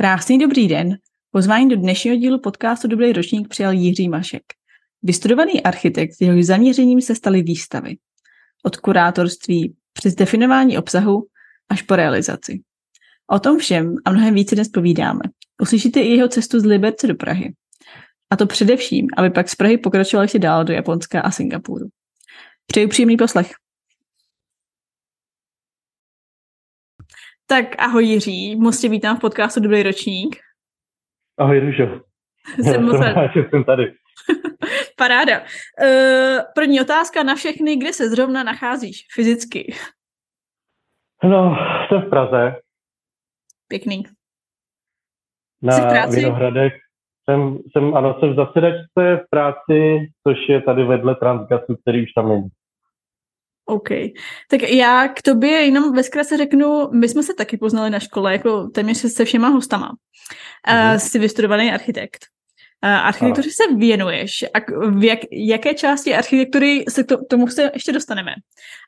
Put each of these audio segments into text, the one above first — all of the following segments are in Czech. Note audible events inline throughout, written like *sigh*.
Krásný dobrý den. Pozvání do dnešního dílu podcastu Dobrý ročník přijal Jiří Mašek. Vystudovaný architekt, jehož zaměřením se staly výstavy. Od kurátorství přes definování obsahu až po realizaci. O tom všem a mnohem více dnes povídáme. Uslyšíte i jeho cestu z Liberce do Prahy. A to především, aby pak z Prahy pokračoval ještě dál do Japonska a Singapuru. Přeju příjemný poslech. Tak ahoj Jiří, moc tě vítám v podcastu Dobrý ročník. Ahoj Ružo. Jsem moc rád, že jsem tady. *laughs* Paráda. Uh, první otázka na všechny, kde se zrovna nacházíš fyzicky? No, jsem v Praze. Pěkný. Na Jsi v práci? Vinohradech. Jsem, jsem, ano, jsem v zasedačce v práci, což je tady vedle Transgasu, který už tam není. OK. Tak já k tobě jenom ve zkratce řeknu, my jsme se taky poznali na škole, jako téměř se všema hostama. Uh, Mhm. jsi vystudovaný architekt. Uh, architektuře se věnuješ. A v jak, jaké části architektury se to, tomu se ještě dostaneme.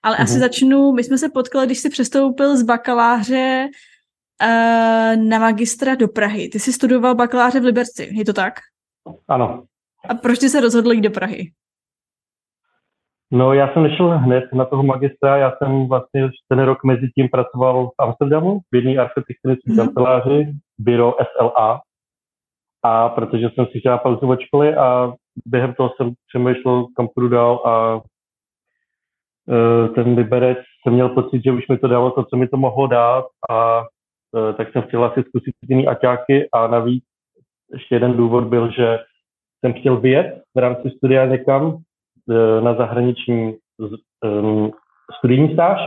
Ale asi Mhm. začnu, my jsme se potkali, když jsi přestoupil z bakaláře uh, na magistra do Prahy. Ty jsi studoval bakaláře v Liberci, je to tak? Ano. A proč jsi se rozhodl jít do Prahy? No, já jsem nešel hned na toho magistra, já jsem vlastně ten rok mezi tím pracoval v Amsterdamu v jedné architektonické Mhm. kanceláři, byro SLA. A protože jsem si chtěl pauzu od školy a během toho jsem přemýšlel, kam půjdu dál a eh, ten Liberec jsem měl pocit, že už mi to dalo to, co mi to mohlo dát a eh, tak jsem chtěl asi zkusit jiný aťáky a navíc ještě jeden důvod byl, že jsem chtěl vyjet v rámci studia někam na zahraniční studijní stáž,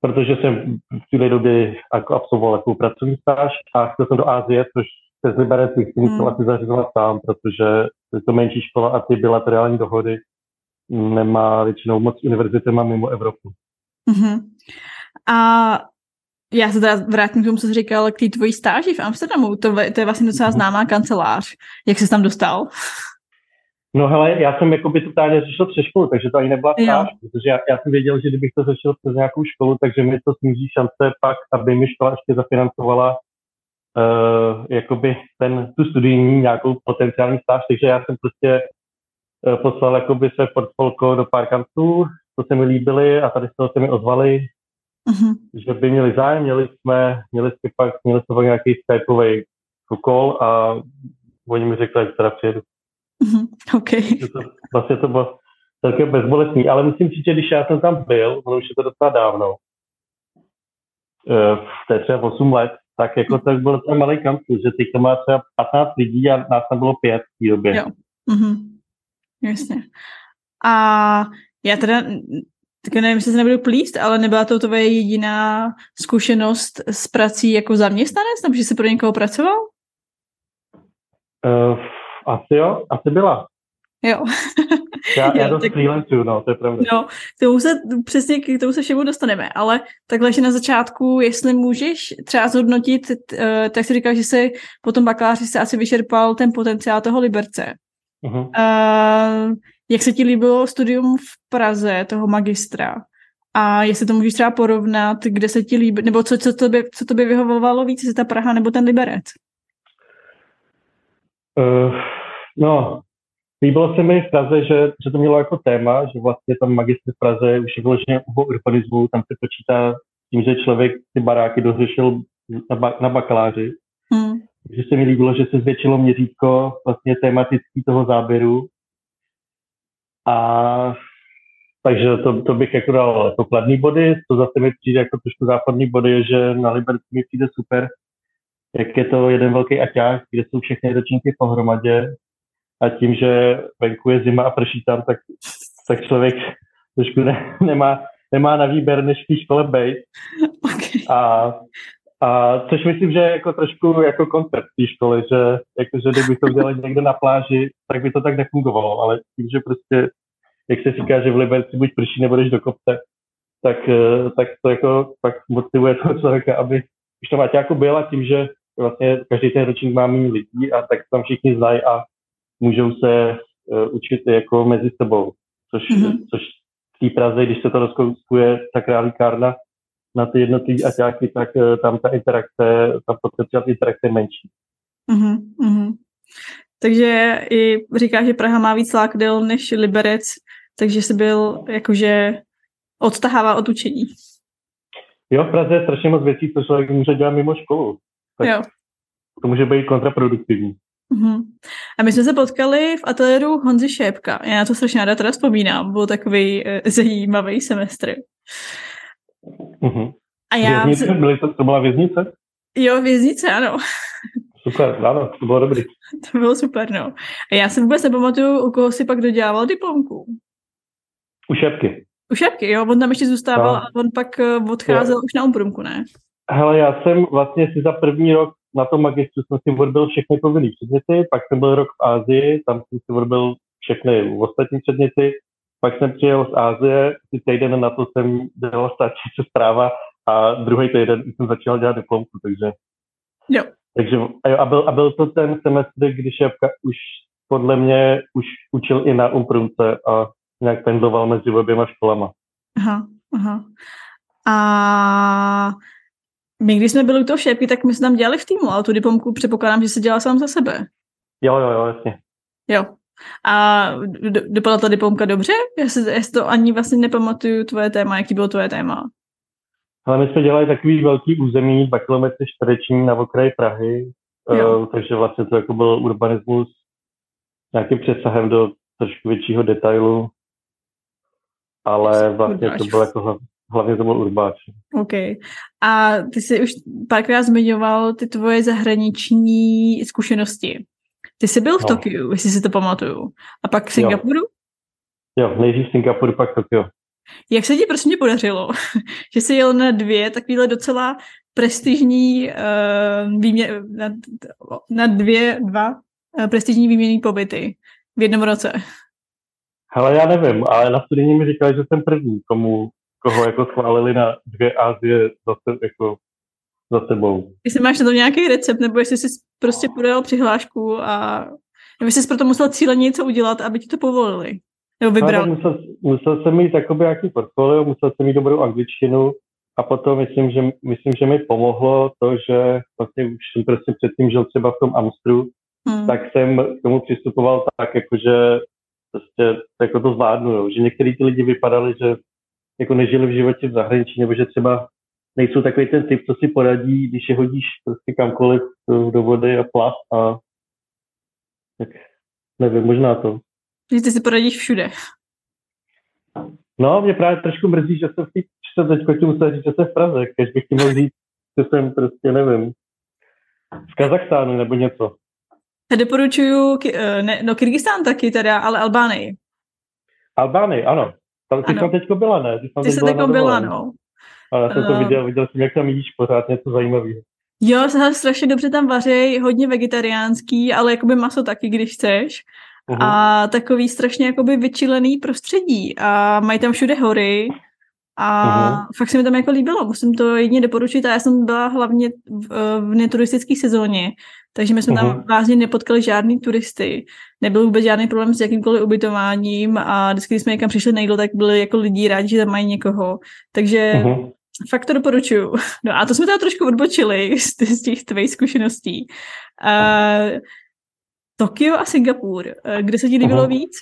protože jsem v té době jako absolvoval jako pracovní stáž a chtěl jsem do Ázie, což se z Liberec bych si musel Hmm. asi zařizovat sám, protože je to menší škola a ty bilaterální dohody nemá většinou moc univerzity má mimo Evropu. Uh-huh. A já se teda vrátím k tomu, co jsi říkal, k té tvojí stáži v Amsterdamu. To, to je vlastně docela Mhm. známá kancelář. Jak jsi tam dostal? No hele, já jsem jako by totálně řešil přes školu, takže to ani nebyla stáž, protože já, já jsem věděl, že kdybych to řešil přes nějakou školu, takže mi to sníží šance pak, aby mi škola ještě zafinancovala uh, jakoby ten, tu studijní nějakou potenciální stáž, takže já jsem prostě uh, poslal jakoby své portfolio do pár kanců, to se mi líbily a tady z toho se mi ozvali, Uh-huh. že by měli zájem, měli jsme, měli jsme pak, měli jsme pak nějaký skypový call a oni mi řekli, že teda přijedu. Uh-huh. OK. že to, vlastně to bylo celkem bezbolestný, ale musím říct, že když já jsem tam byl, ono už je to docela dávno, eh, to je třeba 8 let, tak jako tak byl docela malý kampus, že teď to má třeba 15 lidí a nás tam bylo 5 v té době. Jo. Uh-huh. Jasně. A já teda, tak nevím, jestli se nebudu plíst, ale nebyla to tvoje jediná zkušenost s prací jako zaměstnanec, nebo že jsi pro někoho pracoval? Uh, asi jo, asi byla. Jo. *laughs* Já, já dost tak- freelancuju, no, to je pravda. No, k tomu se přesně k tomu se všemu dostaneme, ale takhle, že na začátku, jestli můžeš třeba zhodnotit, eh, tak si říkal, že jsi po tom bakaláři se asi vyčerpal ten potenciál toho Liberce. Uh-huh. Uh, jak se ti líbilo studium v Praze, toho magistra? A jestli to můžeš třeba porovnat, kde se ti líbí, nebo co, co, tobě, co tobě vyhovovalo víc, jestli ta Praha nebo ten Liberec? Uh, no, líbilo se mi v Praze, že, že to mělo jako téma, že vlastně tam magistr v Praze už je vyloženě o urbanismu, tam se počítá tím, že člověk ty baráky dořešil na, ba, na bakaláři. Hmm. Takže se mi líbilo, že se zvětšilo měřítko vlastně tematický toho záběru. A takže to, to bych jako dal jako kladný body, to zase mi přijde jako trošku západní body, že na Liberci mi přijde super, jak je to jeden velký aťák, kde jsou všechny ročníky pohromadě a tím, že venku je zima a prší tam, tak, tak člověk trošku ne, nemá, nemá na výběr, než v té škole být. Okay. A, a což myslím, že je jako trošku jako koncept té školy, že, jako, že kdyby to dělali někde na pláži, tak by to tak nefungovalo, ale tím, že prostě, jak se říká, že v Liberci buď prší nebo jdeš do kopce, tak, eh, tak to jako pak motivuje toho člověka, aby už tam jako byl a tím, že vlastně každý ten ročník má méně lidí a tak tam všichni znají a můžou se uh, učit jako mezi sebou, což, Mhm. mm-hmm. což v té Praze, když se to rozkouskuje, ta králíkárna, na ty jednotlivé aťáky, tak uh, tam ta interakce, ta potenciál interakce je menší. Uh-huh. Takže i říká, že Praha má víc lákdel než Liberec, takže se byl jakože odtahává od učení. Jo, v Praze je strašně moc věcí, co člověk může dělat mimo školu. Tak jo. To může být kontraproduktivní. Uh-huh. A my jsme se potkali v ateliéru Honzy Šépka. Já na to strašně ráda teda vzpomínám. Byl takový e, zajímavý semestr. Uh-huh. A já... Věznice? Byly to, to byla věznice? Jo, věznice, ano. Super, ano, to bylo dobrý. *laughs* To bylo super, no. A já si vůbec nepamatuju, u koho si pak dodělával diplomku. U šepky. U šepky, jo, on tam ještě zůstával no. a on pak eh, odcházel jo. už na Umprumku, ne? Hele, já jsem vlastně si za první rok na tom magistru jsem si odbil všechny povinné předměty, pak jsem byl rok v Ázii, tam jsem si odbil všechny ostatní předměty, pak jsem přijel z Ázie, ty týden na to jsem dělal státní zpráva a druhý týden jsem začal dělat diplomku, takže jo. Takže a byl, a byl to ten semestr, když Šepka už podle mě už učil i na Umprumce a nějak pendloval mezi oběma školama. Aha, aha. A my, když jsme byli u toho šépky, tak my jsme tam dělali v týmu, ale tu diplomku předpokládám, že se dělal sám za sebe. Jo, jo, jo, jasně. Jo. A dopadla ta diplomka dobře? Já si, já si to ani vlastně nepamatuju tvoje téma, jaký bylo tvoje téma. Ale my jsme dělali takový velký území, 2 km čtvereční na okraji Prahy, uh, takže vlastně to jako byl urbanismus nějakým přesahem do trošku většího detailu, ale vlastně to bylo jako hlavně to byl urbáč. OK. A ty jsi už párkrát zmiňoval ty tvoje zahraniční zkušenosti. Ty jsi byl v no. Tokiu, jestli si to pamatuju. A pak v Singapuru? Jo, jo nejdřív Singapuru, pak Tokio. Jak se ti prostě mě podařilo, *laughs* že jsi jel na dvě takovýhle docela prestižní uh, výmě, na, na dvě, dva uh, prestižní výměný pobyty v jednom roce? Hele, já nevím, ale na studijní mi říkali, že jsem první, komu, koho jako schválili na dvě Ázie zase jako za sebou. Jestli máš na to nějaký recept, nebo jestli jsi prostě podal přihlášku a nebo jsi proto musel cíleně něco udělat, aby ti to povolili. Nebo vybral. No, musel, musel jsem mít jakoby nějaký portfolio, musel jsem mít dobrou angličtinu a potom myslím, že, myslím, že mi pomohlo to, že vlastně už jsem prostě předtím žil třeba v tom Amstru, hmm. tak jsem k tomu přistupoval tak, jakože prostě jako to zvládnu, jo. že některý ty lidi vypadali, že jako nežili v životě v zahraničí, nebo že třeba nejsou takový ten typ, co si poradí, když je hodíš prostě kamkoliv do vody a plav a tak nevím, možná to. Že ty si poradíš všude. No, mě právě trošku mrzí, že jsem v té teď ti musel říct, že jsem v Praze, když bych ti mohl říct, že jsem prostě, nevím, v Kazachstánu nebo něco. Já doporučuju, eh, ne, no Kyrgyzstán taky teda, ale Albánii. Albánii, ano. Tam, jsi tam teďko byla, ne? Ty, ty jsi teďko byla, no. Ale já jsem to uh, viděl, viděl jsem, jak tam jíš pořád něco zajímavého. Jo, strašně dobře tam vaří, hodně vegetariánský, ale jakoby maso taky, když chceš. Uh-huh. A takový strašně jakoby vyčilený prostředí. A mají tam všude hory. A uh-huh. fakt se mi tam jako líbilo. Musím to jedině doporučit. A já jsem byla hlavně v, v neturistické sezóně. Takže my jsme uh-huh. tam vlastně nepotkali žádný turisty. Nebyl vůbec žádný problém s jakýmkoliv ubytováním a vždycky, když jsme někam přišli na jídlo, tak byli jako lidi rádi, že tam mají někoho. Takže uh-huh. fakt to doporučuju. No a to jsme tam trošku odbočili *laughs* z, z těch tvých zkušeností. Uh, Tokio a Singapur. Eh, kde se ti líbilo uh-huh. víc?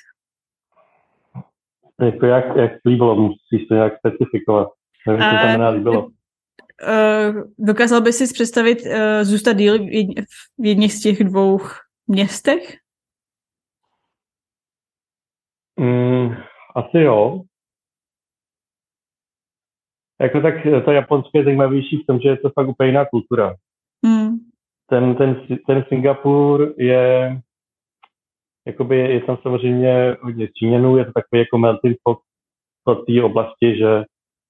Jako jak, jak líbilo, musíš to nějak specifikovat. Nevím, co znamená líbilo. Uh, dokázal bys si představit uh, zůstat díl v, jedně, v jedných z těch dvou městech? Mm, asi jo. Jako tak to Japonsko je zajímavější v tom, že je to fakt úplně jiná kultura. Mm. Ten, ten, ten Singapur je jakoby je tam samozřejmě hodně Číňanů, je to takový jako melting pot po té oblasti, že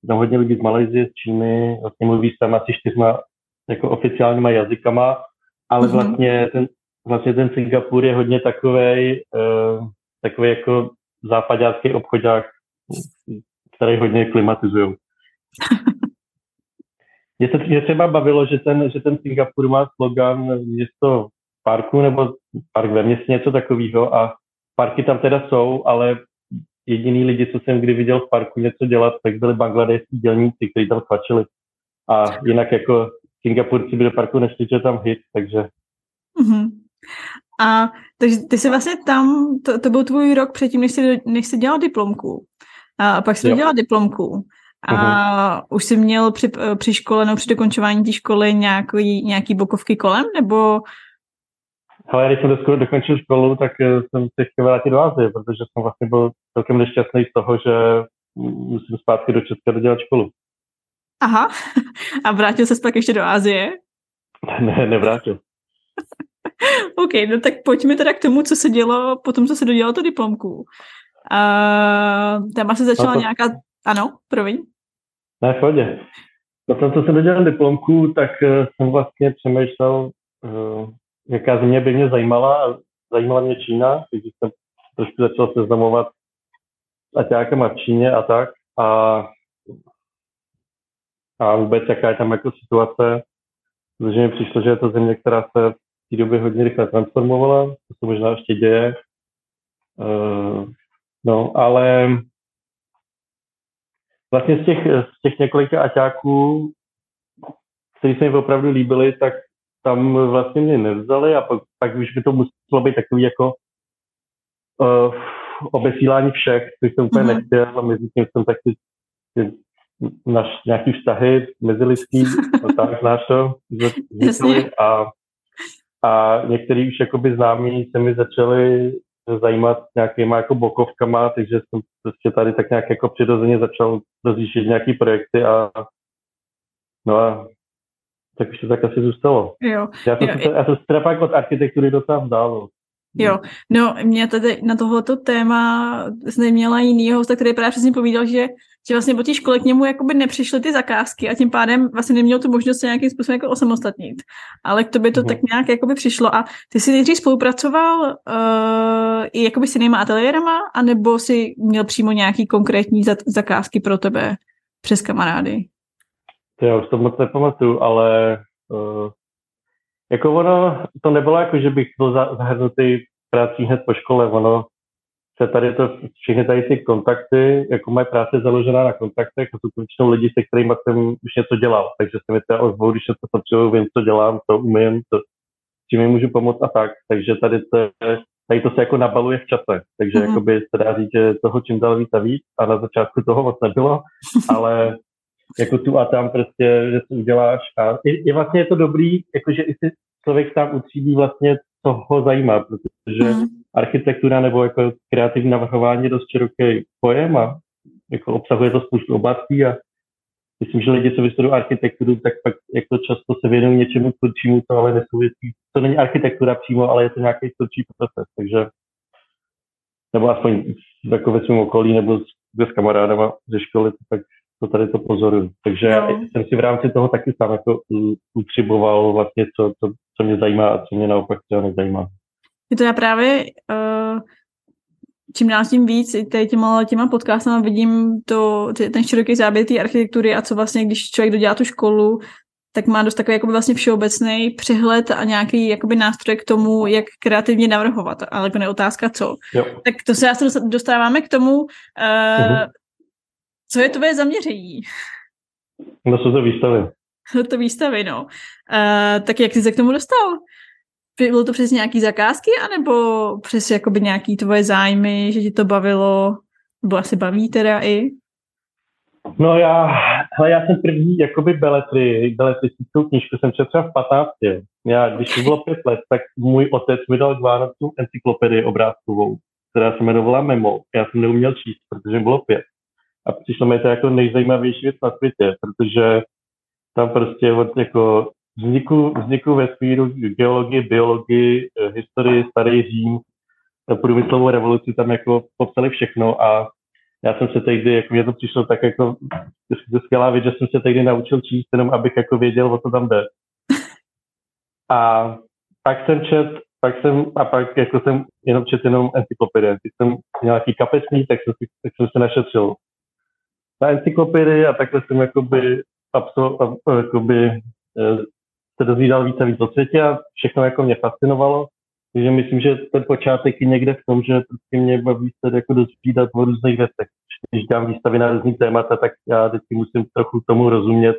tam hodně lidí z Malajzie, z Číny, vlastně mluví tam asi čtyřma jako oficiálníma jazykama, ale mm-hmm. vlastně ten, vlastně ten Singapur je hodně takový, uh, takový jako západácký obchodák, který hodně klimatizují. *laughs* Mě se mě třeba bavilo, že ten, že ten Singapur má slogan město parku nebo park ve městě, něco takového a parky tam teda jsou, ale jediný lidi, co jsem kdy viděl v parku něco dělat, tak byli bangladejský dělníci, kteří tam tlačili. A jinak jako Singapurci by do parku nešli, že tam hit, takže... Uh-huh. A takže ty jsi vlastně tam, to, to byl tvůj rok předtím, než jsi, než jsi dělal diplomku. A pak jsi dělal diplomku. A uh-huh. už jsi měl při, při škole, nebo při dokončování té školy nějaký, nějaký bokovky kolem, nebo... Ale když jsem dokončil školu, tak eh, jsem se chtěl vrátit do Azie, protože jsem vlastně byl celkem nešťastný z toho, že musím zpátky do Česka dodělat školu. Aha, *laughs* a vrátil se pak ještě do Azie? *laughs* Ne, nevrátil. *laughs* OK, no tak pojďme teda k tomu, co se dělo potom, co se dodělal to diplomku. Uh, tam asi začala no to... nějaká... Ano, promiň. Ne, v pohodě. Potom, co jsem dodělal diplomku, tak uh, jsem vlastně přemýšlel, uh, jaká země by mě zajímala zajímala mě Čína, takže jsem trošku začal seznamovat s aťákama v Číně a tak. A, a vůbec, jaká je tam jako situace, protože mi přišlo, že je to země, která se té době hodně rychle transformovala, to se možná ještě děje. Uh, no, ale vlastně z těch, z těch několika aťáků, kteří se mi opravdu líbili, tak tam vlastně mě nevzali a pak, pak už by to muselo být takový jako uh, obesílání všech, což jsem úplně mm-hmm. nechtěl a mezi tím jsem taky naš, nějaký vztahy mezilidský, no tak znáš to, a a některý už jakoby známí se mi začali zajímat nějakýma jako bokovkama, takže jsem prostě tady tak nějak jako přirozeně začal rozjíždět nějaký projekty a no a tak už to tak asi zůstalo. Jo. Já jsem, jo. Se, já jsem se teda pak od architektury docela vzdál. Jo, no mě tady na tohleto téma jsem měla jiný hosta, který právě přesně povídal, že, že vlastně po té škole k němu jakoby nepřišly ty zakázky a tím pádem vlastně neměl tu možnost se nějakým způsobem jako osamostatnit. Ale k tobě to mm. tak nějak jakoby přišlo a ty jsi nejdřív spolupracoval uh, i jakoby s jinýma ateliérama, anebo si měl přímo nějaký konkrétní zakázky pro tebe přes kamarády? To já už to moc nepamatuju, ale uh, jako ono, to nebylo jako, že bych byl zahrnutý prací hned po škole, ono se tady to, všechny tady ty kontakty, jako moje práce je založená na kontaktech a jsou to většinou lidi, se kterými jsem už něco dělal, takže se mi to ozvou, když něco potřebuji, vím, co dělám, co umím, to, čím mi můžu pomoct a tak, takže tady to, tady to se jako nabaluje v čase, takže mm-hmm. jakoby se dá říct, že toho čím dál víc a víc a na začátku toho moc nebylo, ale jako tu a tam prostě, že to uděláš a je, je vlastně je to dobrý, jakože i si člověk tam utřídí vlastně, co ho zajímá, protože mm. architektura nebo jako kreativní navrhování je dost široký pojem a jako obsahuje to spoustu oblastí a myslím, že lidi, co vystudují architekturu, tak pak jako často se věnují něčemu tvůrčímu, to ale nesouvisí. To není architektura přímo, ale je to nějaký tvůrčí proces, takže nebo aspoň jako ve svém okolí nebo s, s kamarádama ze školy, tak to tady to pozoruju. Takže no. jsem si v rámci toho taky sám jako utřiboval vlastně, co, co, co mě zajímá a co mě naopak třeba nezajímá. Je to já právě uh, čím dál tím víc i tady těma, těma podcastama vidím to, ten široký záběr té architektury a co vlastně, když člověk dodělá tu školu, tak má dost takový jakoby vlastně všeobecný přehled a nějaký jakoby nástroj k tomu, jak kreativně navrhovat, ale jako neotázka co. Jo. Tak to se já se dostáváme k tomu, uh, uh-huh. Co je tvoje zaměření? No jsou to výstavy. Jsou *laughs* to výstavy, no. Uh, tak jak jsi se k tomu dostal? Bylo to přes nějaký zakázky, anebo přes jakoby nějaký tvoje zájmy, že ti to bavilo, nebo asi baví teda i? No já, hele, já jsem první jakoby beletry, beletristickou knižku jsem četl třeba v 15. Já, když mi bylo pět let, tak můj otec mi dal k Vánocům encyklopedii obrázkovou, která se jmenovala Memo. Já jsem neuměl číst, protože bylo pět. A přišlo mi to jako nejzajímavější věc na světě, protože tam prostě od jako vzniku, vzniku vesmíru, geologii, biologii, eh, historii, starý Řím, průmyslovou revoluci tam jako popsali všechno a já jsem se tehdy, jako mě to přišlo tak jako skvělá věc, že jsem se tehdy naučil číst, jenom abych jako věděl, o co tam jde. A pak jsem čet, pak jsem, a pak jako jsem jenom čet jenom encyklopedie. Když jsem měl nějaký kapesný, tak jsem, tak jsem se našetřil na encyklopedii a takhle jsem jakoby, absol, jakoby eh, se dozvídal více a víc o světě a všechno jako mě fascinovalo. Takže myslím, že ten počátek je někde v tom, že prostě mě baví se jako dozvídat o různých věcech. Když dělám výstavy na různý témata, tak já vždycky musím trochu tomu rozumět,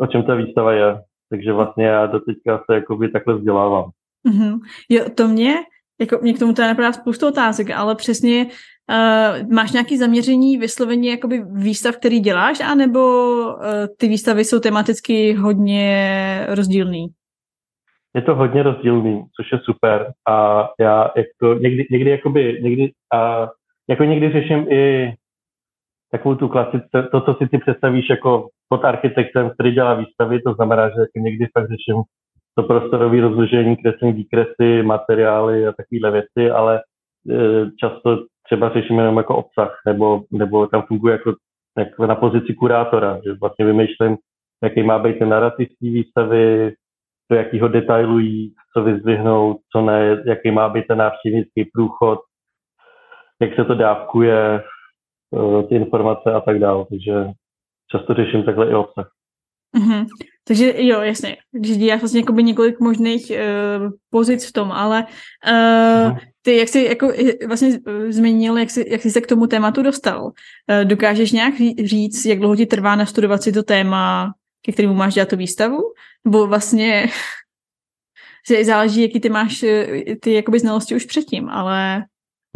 o čem ta výstava je. Takže vlastně já do teďka se jakoby takhle vzdělávám. Mm-hmm. Jo, to mě, jako mě k tomu teda napadá spoustu otázek, ale přesně uh, máš nějaké zaměření vysloveně jakoby výstav, který děláš, anebo uh, ty výstavy jsou tematicky hodně rozdílný? Je to hodně rozdílný, což je super a já jako někdy, někdy jakoby, někdy, a jako někdy řeším i takovou tu klasice, to, co si ty představíš jako pod architektem, který dělá výstavy, to znamená, že jako někdy fakt řeším to prostorové rozložení, kreslení, výkresy, materiály a takovéhle věci, ale e, často třeba řešíme jenom jako obsah, nebo, nebo tam funguje jako, jako na pozici kurátora, že vlastně vymýšlím, jaký má být ten narrativ té výstavy, do jakého detailu jít, co vyzdvihnout, co ne, jaký má být ten návštěvnický průchod, jak se to dávkuje, e, ty informace a tak dále. Takže často řeším takhle i obsah. Mm-hmm. Takže jo, jasně, že děláš vlastně jakoby několik možných uh, pozic v tom, ale uh, ty, jak jsi jako vlastně zmínil, jak jsi, jak jsi se k tomu tématu dostal, uh, dokážeš nějak říct, jak dlouho ti trvá nastudovat si to téma, ke kterému máš dělat tu výstavu? Nebo vlastně *laughs* záleží, jaký ty máš ty jakoby znalosti už předtím, ale...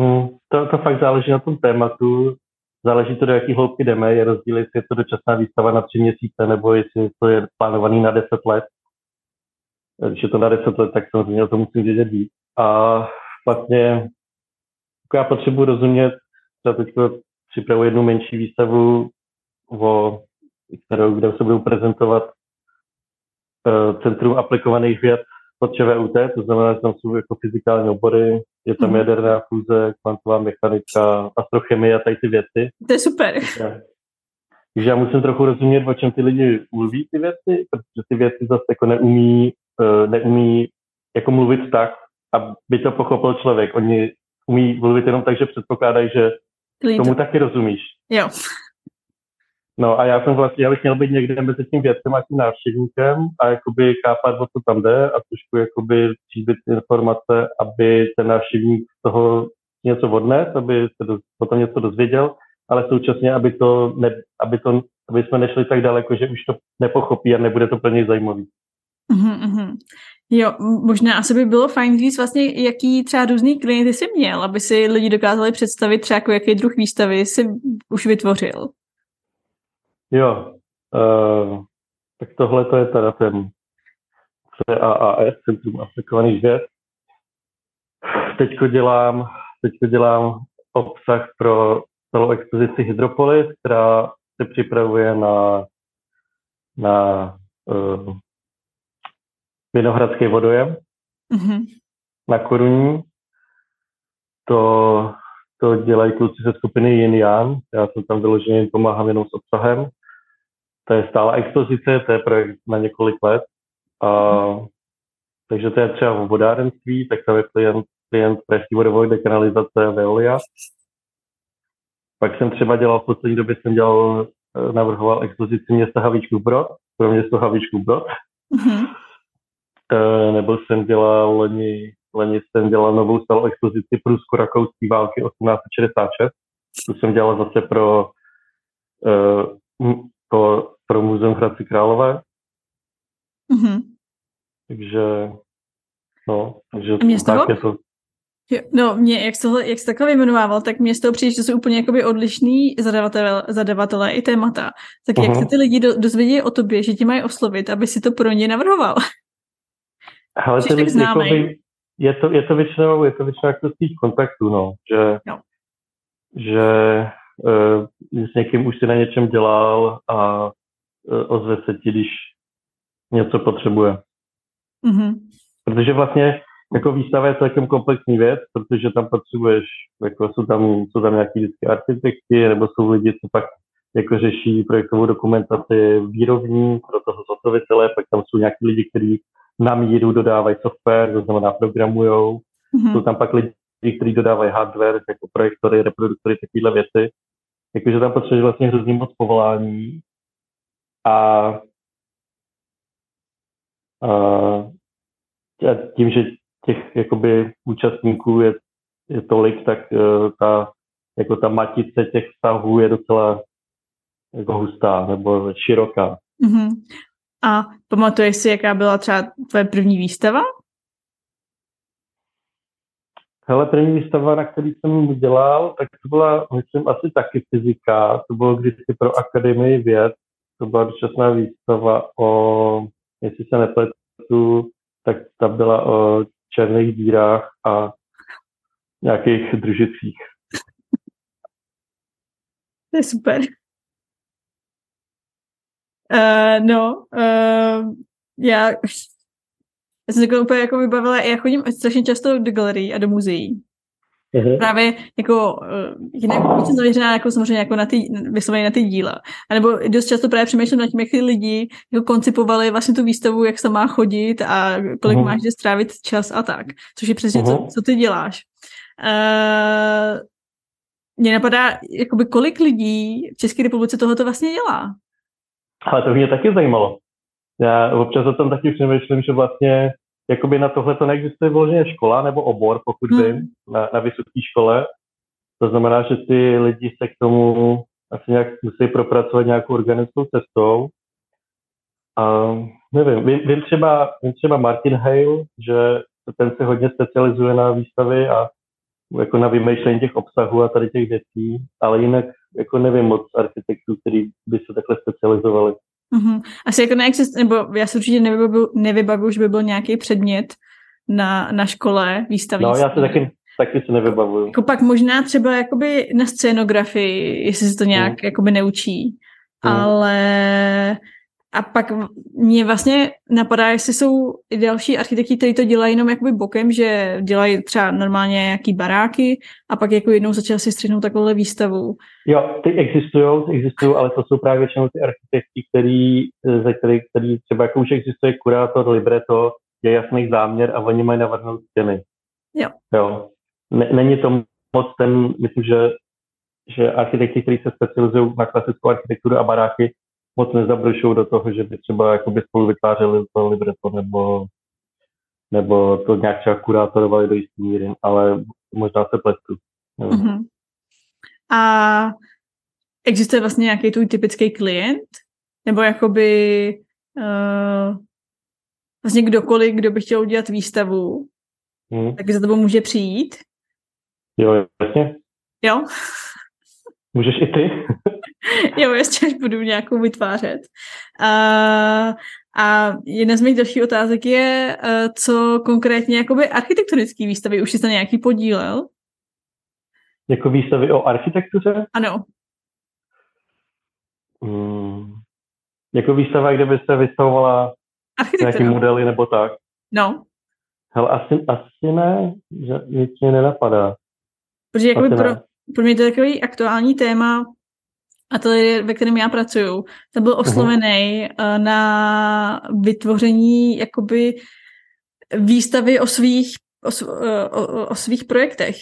Hmm, to, to fakt záleží na tom tématu, záleží to, do jaký hloubky jdeme, je rozdíl, jestli je to dočasná výstava na tři měsíce, nebo jestli to je plánovaný na deset let. Když je to na deset let, tak samozřejmě o tom musím vědět víc. A vlastně já potřebuji rozumět, třeba teď připravuji jednu menší výstavu, o, kterou, kde se budou prezentovat uh, Centrum aplikovaných věd pod ČVUT, to znamená, že tam jsou jako fyzikální obory, je tam mm. jaderná fúze, kvantová mechanika, astrochemie a tady ty věci. To je super. Takže já musím trochu rozumět, o čem ty lidi mluví ty věci, protože ty věci zase jako neumí, uh, neumí jako mluvit tak, aby to pochopil člověk. Oni umí mluvit jenom tak, že předpokládají, že tomu taky rozumíš. Jo. No a já jsem vlastně, já bych měl být někde mezi tím vědcem a tím návštěvníkem a jakoby chápat, o co tam jde a trošku jakoby tříbit informace, aby ten návštěvník z toho něco odnes, aby se do, potom něco dozvěděl, ale současně, aby to, ne, aby to, aby jsme nešli tak daleko, že už to nepochopí a nebude to plně zajímavý. Mm-hmm. Jo, možná asi by bylo fajn říct vlastně, jaký třeba různý klienty jsi měl, aby si lidi dokázali představit třeba jako jaký druh výstavy jsi už vytvořil. Jo, uh, tak tohle to je teda ten CAAS, Centrum aplikovaných věd. Teďko dělám, teďko dělám obsah pro celou expozici Hydropolis, která se připravuje na, na uh, Vinohradský vodojem mm-hmm. na Koruní. To, to dělají kluci ze skupiny Yin Yang. Já jsem tam vyloženě pomáhám jenom s obsahem to je stála expozice, to je projekt na několik let. A, takže to je třeba v vodárenství, tak tam je klient, klient Pražský vodovod, dekanalizace Veolia. Pak jsem třeba dělal, v poslední době jsem dělal, eh, navrhoval expozici města Havíčků Brod, pro město Havíčků Brod. Mm-hmm. E, nebo jsem dělal, loni, loni jsem dělal novou stálou expozici Prusko-Rakouské války 1866. Tu jsem dělal zase pro e, pro pro Muzeum Hradci Králové. Mm-hmm. Takže, no, takže mě tak toho, je to. Jo, no, mě, jak jsi, jak jsi takhle vyjmenovával, tak mě z toho přijde, že jsou úplně jakoby odlišný zadavatelé, zadavatelé i témata. Tak uh-huh. jak se ty lidi do, dozvědí o tobě, že tě mají oslovit, aby si to pro ně navrhoval? Ale to jakoby, je to, je to většinou, je to většinou jako z kontaktů, no, že, no. že uh, s někým už si na něčem dělal a ozve se ti, když něco potřebuje. Mm-hmm. Protože vlastně jako výstava je celkem komplexní věc, protože tam potřebuješ, jako jsou tam, jsou tam nějaký vždycky architekti, nebo jsou lidi, co pak jako řeší projektovou dokumentaci výrobní pro toho zhotovitele, pak tam jsou nějaký lidi, kteří na míru dodávají software, to znamená programujou. Mm-hmm. Jsou tam pak lidi, kteří dodávají hardware, jako projektory, reproduktory, takovéhle věci. Jakože tam potřebuješ vlastně hrozně moc povolání a, a tím, že těch jakoby účastníků je, je tolik, tak uh, ta, jako ta matice těch vztahů je docela jako hustá nebo široká. Mm-hmm. A pamatuješ si, jaká byla třeba tvoje první výstava? Hele, první výstava, na který jsem dělal, tak to byla, myslím, asi taky fyzika. To bylo kdysi pro Akademii věd. To byla dočasná výstava o, jestli se nepletu, tak ta byla o černých dírách a nějakých družicích. To je super. Uh, no, uh, já, já jsem se úplně jako vybavila, já chodím strašně často do galerií a do muzeí. Uh-huh. Právě jako uh, jinak jsem zaměřená jako samozřejmě jako na ty, vysloveně na ty díla. A nebo dost často právě přemýšlím nad tím, jak ty lidi jako koncipovali vlastně tu výstavu, jak se má chodit a kolik uh-huh. máš kde strávit čas a tak. Což je přesně uh-huh. co, co ty děláš. Uh, mě napadá, jakoby kolik lidí v České republice tohoto vlastně dělá? Ale to mě taky zajímalo. Já občas o tom taky přemýšlím, že vlastně jakoby na tohle to neexistuje vloženě škola nebo obor, pokud hmm. vím, na, na vysoké škole. To znamená, že ty lidi se k tomu asi nějak musí propracovat nějakou organickou cestou. A nevím, vím, vím, třeba, vím třeba Martin Hale, že ten se hodně specializuje na výstavy a jako na vymýšlení těch obsahů a tady těch věcí, ale jinak jako nevím moc architektů, který by se takhle specializovali. Mm-hmm. Asi jako neexistuje, nebo já si určitě nevybavuju, nevybavuju, že by byl nějaký předmět na, na škole výstavní. No, já se taky, taky se nevybavuju. Jako pak možná třeba jakoby na scénografii, jestli se to nějak mm. jakoby neučí. Mm. Ale a pak mě vlastně napadá, jestli jsou i další architekti, kteří to dělají jenom jakoby bokem, že dělají třeba normálně nějaký baráky a pak jako jednou začal si střihnout takovou výstavu. Jo, ty existují, existují, ale to jsou právě většinou ty architekti, který, ze který, který třeba jako už existuje kurátor, libreto, je jasný záměr a oni mají navrhnout stěny. Jo. jo. není to moc ten, myslím, že, že architekti, kteří se specializují na klasickou architekturu a baráky, moc nezabrušují do toho, že by třeba jakoby spolu vytvářeli to libreto nebo, nebo to nějak třeba kurátorovali do jistý míry, ale možná se pletu. Mm-hmm. A existuje vlastně nějaký tvůj typický klient? Nebo jakoby uh, vlastně kdokoliv, kdo by chtěl udělat výstavu, mm. tak za tebou může přijít? Jo, jasně. Jo? Můžeš i ty? *laughs* *laughs* jo, ještě až budu nějakou vytvářet. A, a jedna z mých dalších otázek je, co konkrétně jakoby architektonické výstavy, už jsi tam nějaký podílel? Jako výstavy o architektuře? Ano. Hmm. Jako výstava, kde by se vystavovala nějaký modely nebo tak? No. Hele, asi, asi ne, že nic mě nenapadá. Protože jako pro, pro mě to je takový aktuální téma, ateliér, ve kterém já pracuju, ten byl mhm. oslovený uh-huh. na vytvoření jakoby výstavy o svých, o, o, o svých projektech.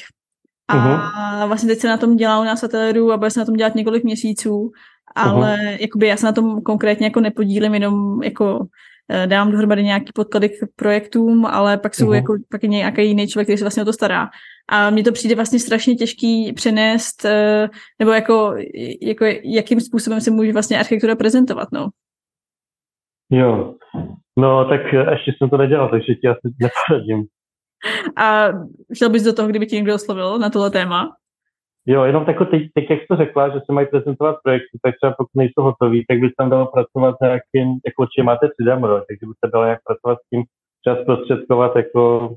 A uh-huh. vlastně teď se na tom dělá u nás ateliéru a bude se na tom dělat několik měsíců, ale uh-huh. jakoby já se na tom konkrétně jako nepodílím, jenom jako Eh, dám dohromady nějaký podklady k projektům, ale pak jsou uh-huh. jako pak je nějaký jiný člověk, který se vlastně o to stará. A mně to přijde vlastně strašně těžký přenést, eh, nebo jako, jako jakým způsobem se může vlastně architektura prezentovat, no. Jo, no tak ještě jsem to nedělal, takže ti asi neporadím. A šel bys do toho, kdyby ti někdo oslovil na tohle téma? Jo, jenom tak teď, teď, jak jsi řekla, že se mají prezentovat projekty, tak třeba pokud nejsou hotový, tak bys tam dalo pracovat s nějakým, jako určitě máte 3D model, takže byste dalo jak pracovat s tím, třeba zprostředkovat jako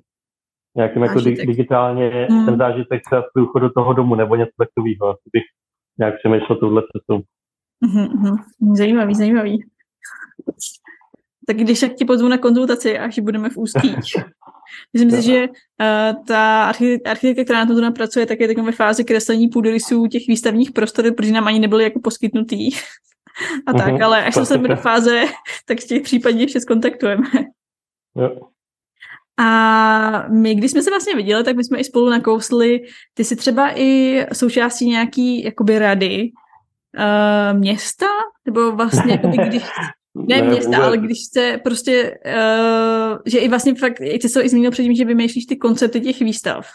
nějakým jako di- digitálně mm. ten zážitek třeba z průchodu toho domu nebo něco takového. Asi bych nějak přemýšlel touhle cestou. Mm-hmm. Zajímavý, zajímavý. Tak když tak ti pozvu na konzultaci, až budeme v úzkých. *laughs* Myslím si, že uh, ta architektka, která na tom pracuje, tak je takovou ve fázi kreslení půdorysů těch výstavních prostor, protože nám ani nebyly jako poskytnutý. *laughs* A tak, uh-huh, ale až se do fáze, tak těch případně ještě skontaktujeme. Jo. A my, když jsme se vlastně viděli, tak my jsme i spolu nakousli, ty jsi třeba i součástí nějaký jakoby rady uh, města, nebo vlastně, jakoby, *laughs* když ne, ne města, vůbec. ale když se prostě, uh, že i vlastně fakt, jak jsi to i zmínil předtím, že vymýšlíš ty koncepty těch výstav.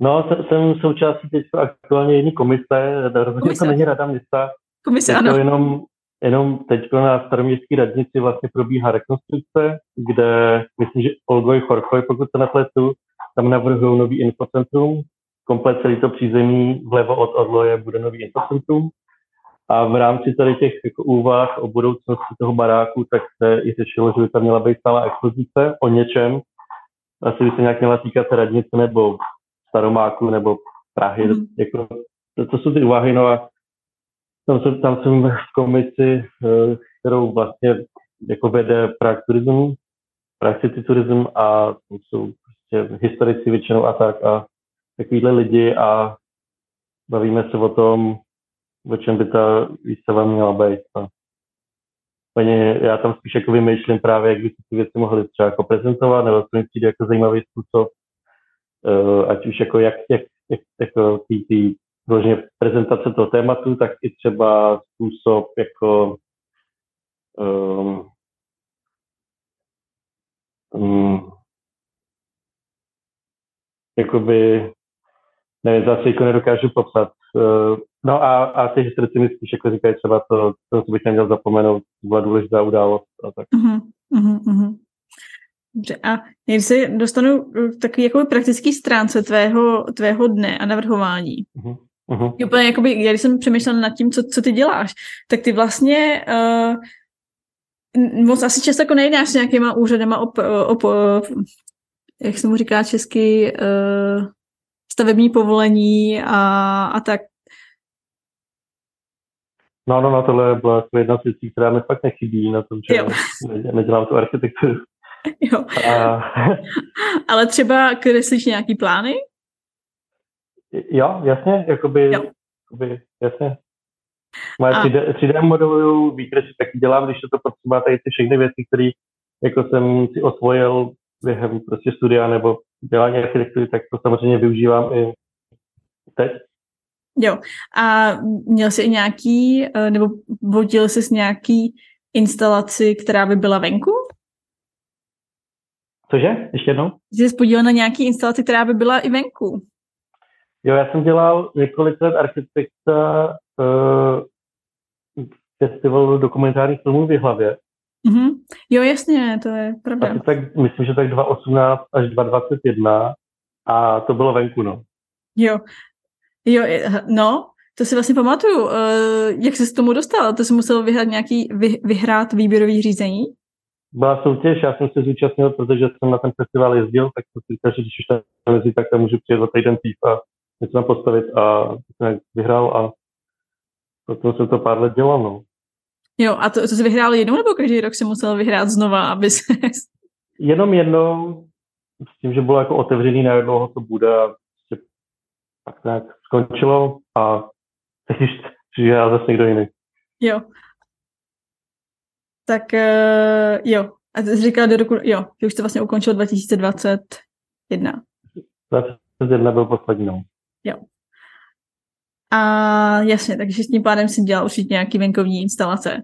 No, jsem součástí teď aktuálně jiný komise, rozhodně to není rada města. Komise, je ano. To jenom, Jenom teď na staroměstské radnici vlastně probíhá rekonstrukce, kde myslím, že Olgoj Chorchoj, pokud se nepletu, tam navrhují nový infocentrum. Komplet celý to přízemí vlevo od Odloje bude nový infocentrum. A v rámci tady těch jako úvah o budoucnosti toho baráku, tak se i řešilo, že by tam měla být stála expozice o něčem. Asi by se nějak měla týkat radnice nebo Staromáku nebo Prahy. Mm. Jako, to, to jsou ty úvahy. No a tam jsem, tam jsem v komisi, eh, kterou vlastně jako vede Prague Tourism, Prague City Tourism a tam jsou prostě historici většinou a tak a takovýhle lidi a bavíme se o tom, o čem by ta výstava měla být. A Paně, já tam spíš jako vymýšlím právě, jak by si ty věci mohly třeba jako prezentovat, nebo to mi přijde jako zajímavý způsob, uh, ať už jako jak, jak, jak jako ty, ty vložně prezentace toho tématu, tak i třeba způsob jako um, um, jakoby, nevím, zase jako nedokážu popsat. Uh, no a, a ty historici mi spíš jako říkají třeba to, to, co bych neměl zapomenout, byla důležitá událost a tak. Uh-huh, uh-huh. Dobře, a když se dostanu k takový jako praktický stránce tvého, tvého dne a navrhování, uh-huh. Uh-huh. Úplně, jakoby, když jsem přemýšlela nad tím, co, co ty děláš, tak ty vlastně uh, moc asi často jako nejdáš s nějakýma úřadama op, op, op, jak se mu říká česky, uh, stavební povolení a, a tak. No, no, no, tohle byla jedna z věcí, která mi fakt nechybí na tom, že jo. nedělám tu architekturu. *laughs* Jo. A... *laughs* Ale třeba kreslíš nějaký plány? Jo, jasně, jakoby, jo. jakoby jasně. Moje a... 3D, 3D modeluju výkresy taky dělám, když je to potřeba, tady ty všechny věci, které jako jsem si osvojil během prostě studia nebo dělání architektury, tak to samozřejmě využívám i teď. Jo. A měl jsi nějaký, eh, nebo vodil jsi s nějaký instalaci, která by byla venku? Cože? Ještě jednou? Jsi podílel na nějaký instalaci, která by byla i venku? Jo, já jsem dělal několik let architekta uh, festivalu dokumentárních filmů v Jihlavě. Mm-hmm. Jo, jasně, to je pravda. Asi tak, myslím, že tak 2018 až 2021 a to bylo venku, no. Jo, jo, no, to si vlastně pamatuju. Uh, jak jsi s tomu dostal? To jsi musel vyhrát nějaký, vy, vyhrát výběrový řízení? Byla soutěž, já jsem se zúčastnil, protože jsem na ten festival jezdil, tak jsem si říkal, že když už tam jezdí, tak tam můžu přijet za týden dřív a něco tam postavit a jsem vyhrál a potom jsem to pár let dělal, no. Jo, a to, to jsi vyhrál jednou, nebo každý rok si musel vyhrát znova, aby se... Jenom jednou, s tím, že bylo jako otevřený na jednoho, to bude a prostě tak nějak skončilo a teď už přijížděl zase někdo jiný. Jo. Tak uh, jo. A ty jsi říkal do roku, jo, že už to vlastně ukončil 2021. 2021 byl poslední, no. Jo. A jasně, takže s tím pádem si dělal určitě nějaký venkovní instalace.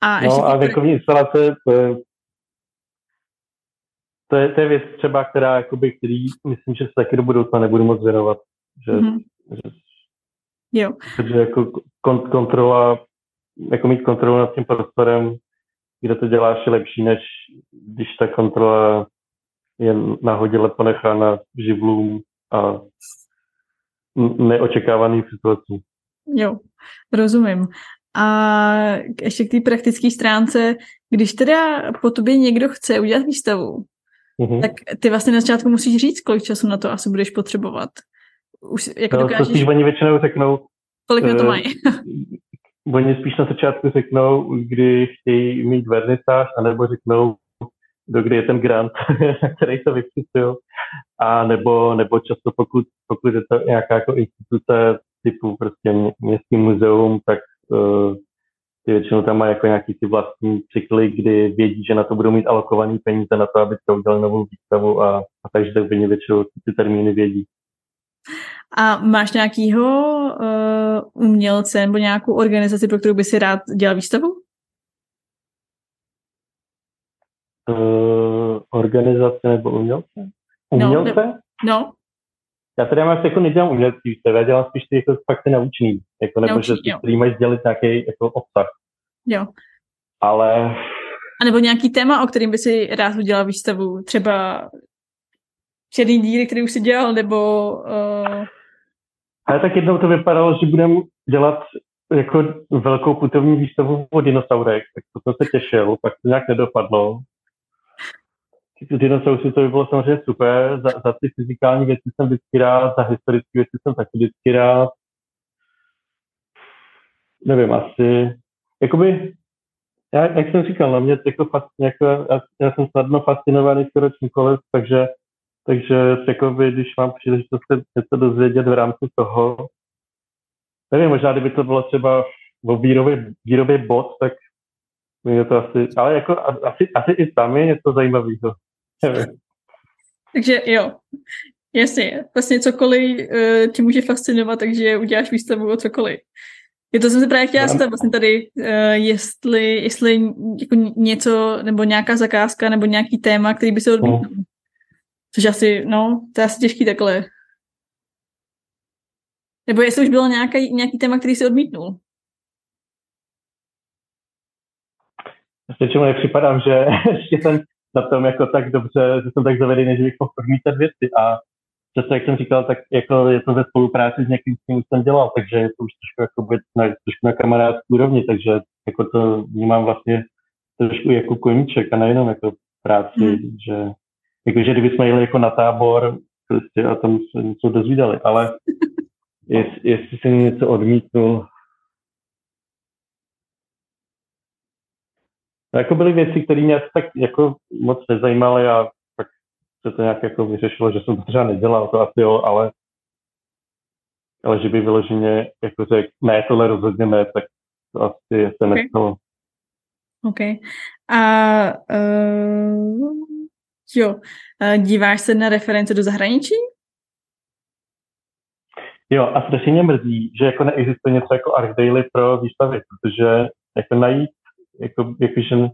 A no a venkovní instalace, to je, to je, to je věc třeba, která, jakoby, který myslím, že se taky do budoucna nebudu moc věnovat. Že, mm-hmm. že, jo. Protože jako kont- kontrola, jako mít kontrolu nad tím prostorem, kde to děláš, je lepší, než když ta kontrola je nahodile ponechána živlům a neočekávaných situací. Jo, rozumím. A ještě k té praktické stránce, když teda po tobě někdo chce udělat výstavu, mm-hmm. tak ty vlastně na začátku musíš říct, kolik času na to asi budeš potřebovat. Už, jak no, dokážeš... to spíš oni většinou řeknou... Kolik na to eh, mají? *laughs* oni spíš na začátku řeknou, kdy chtějí mít vernisáž, anebo řeknou, do kdy je ten grant, *laughs* který to vypisují, a nebo, nebo často pokud, pokud je to nějaká jako instituce typu prostě mě, městský muzeum, tak uh, ty většinou tam mají jako nějaký ty vlastní cykly, kdy vědí, že na to budou mít alokovaný peníze na to, aby to udělali novou výstavu a, a takže tak by většinou ty termíny vědí. A máš nějakýho uh, umělce nebo nějakou organizaci, pro kterou by si rád dělal výstavu? Uh, organizace nebo umělce? Umělce? No, no. Já tady mám jako nedělám umělecký výstav, já dělám spíš ty jako fakt ty naučný, jako, nebo naučný, že ty, mají sdělit nějaký jako obsah. Jo. Ale... A nebo nějaký téma, o kterým by si rád udělal výstavu? Třeba černý díry, který už si dělal, nebo... Uh... Ale tak jednou to vypadalo, že budeme dělat jako velkou putovní výstavu o dinosaurech, tak to jsem se těšil, pak to nějak nedopadlo. Dinosaury to by bylo samozřejmě super, za, za ty fyzikální věci jsem vždycky rád, za historické věci jsem taky vždycky rád. Nevím, asi, jakoby, já, jak jsem říkal, na mě jako, jako já, já, jsem snadno fascinovaný skoro čímkoliv, takže, takže jakoby, když mám příležitost se něco dozvědět v rámci toho, nevím, možná kdyby to bylo třeba o výrobě, výrobě bot, tak je to asi, ale jako asi, asi i tam je něco zajímavého. Takže jo, jasně, vlastně cokoliv uh, tě může fascinovat, takže uděláš výstavu o cokoliv. Je to jsem se právě chtěla zeptat vlastně tady, uh, jestli, jestli jako něco, nebo nějaká zakázka, nebo nějaký téma, který by se odmítnul. No. Což asi, no, to je asi těžký takhle nebo jestli už bylo nějaký, nějaký téma, který si odmítnul? Já si čemu nepřipadám, že *laughs* ještě jsem na tom jako tak dobře, že jsem tak zavedený, že bych mohl odmítat věci a přesně jak jsem říkal, tak jako je to ve spolupráci s někým, s kým jsem dělal, takže je to už trošku jako být na, trošku na kamarádské úrovni, takže jako to vnímám vlastně trošku jako koníček a nejenom jako práci, mm. že jakože kdyby jsme jeli jako na tábor prostě a tam se něco dozvídali, ale *laughs* jest, jestli jsem něco odmítnul. No, jako byly věci, které mě tak jako moc nezajímaly a pak se to nějak jako vyřešilo, že jsem to třeba nedělal, to asi jo, ale, ale že by vyloženě jako řekl, ne, tohle rozhodně ne, tak to asi se okay. nestalo. OK. A uh, jo, díváš se na reference do zahraničí? Jo, a strašně mě mrzí, že jako neexistuje něco jako Art Daily pro výstavy, protože jako najít, jako, jakože,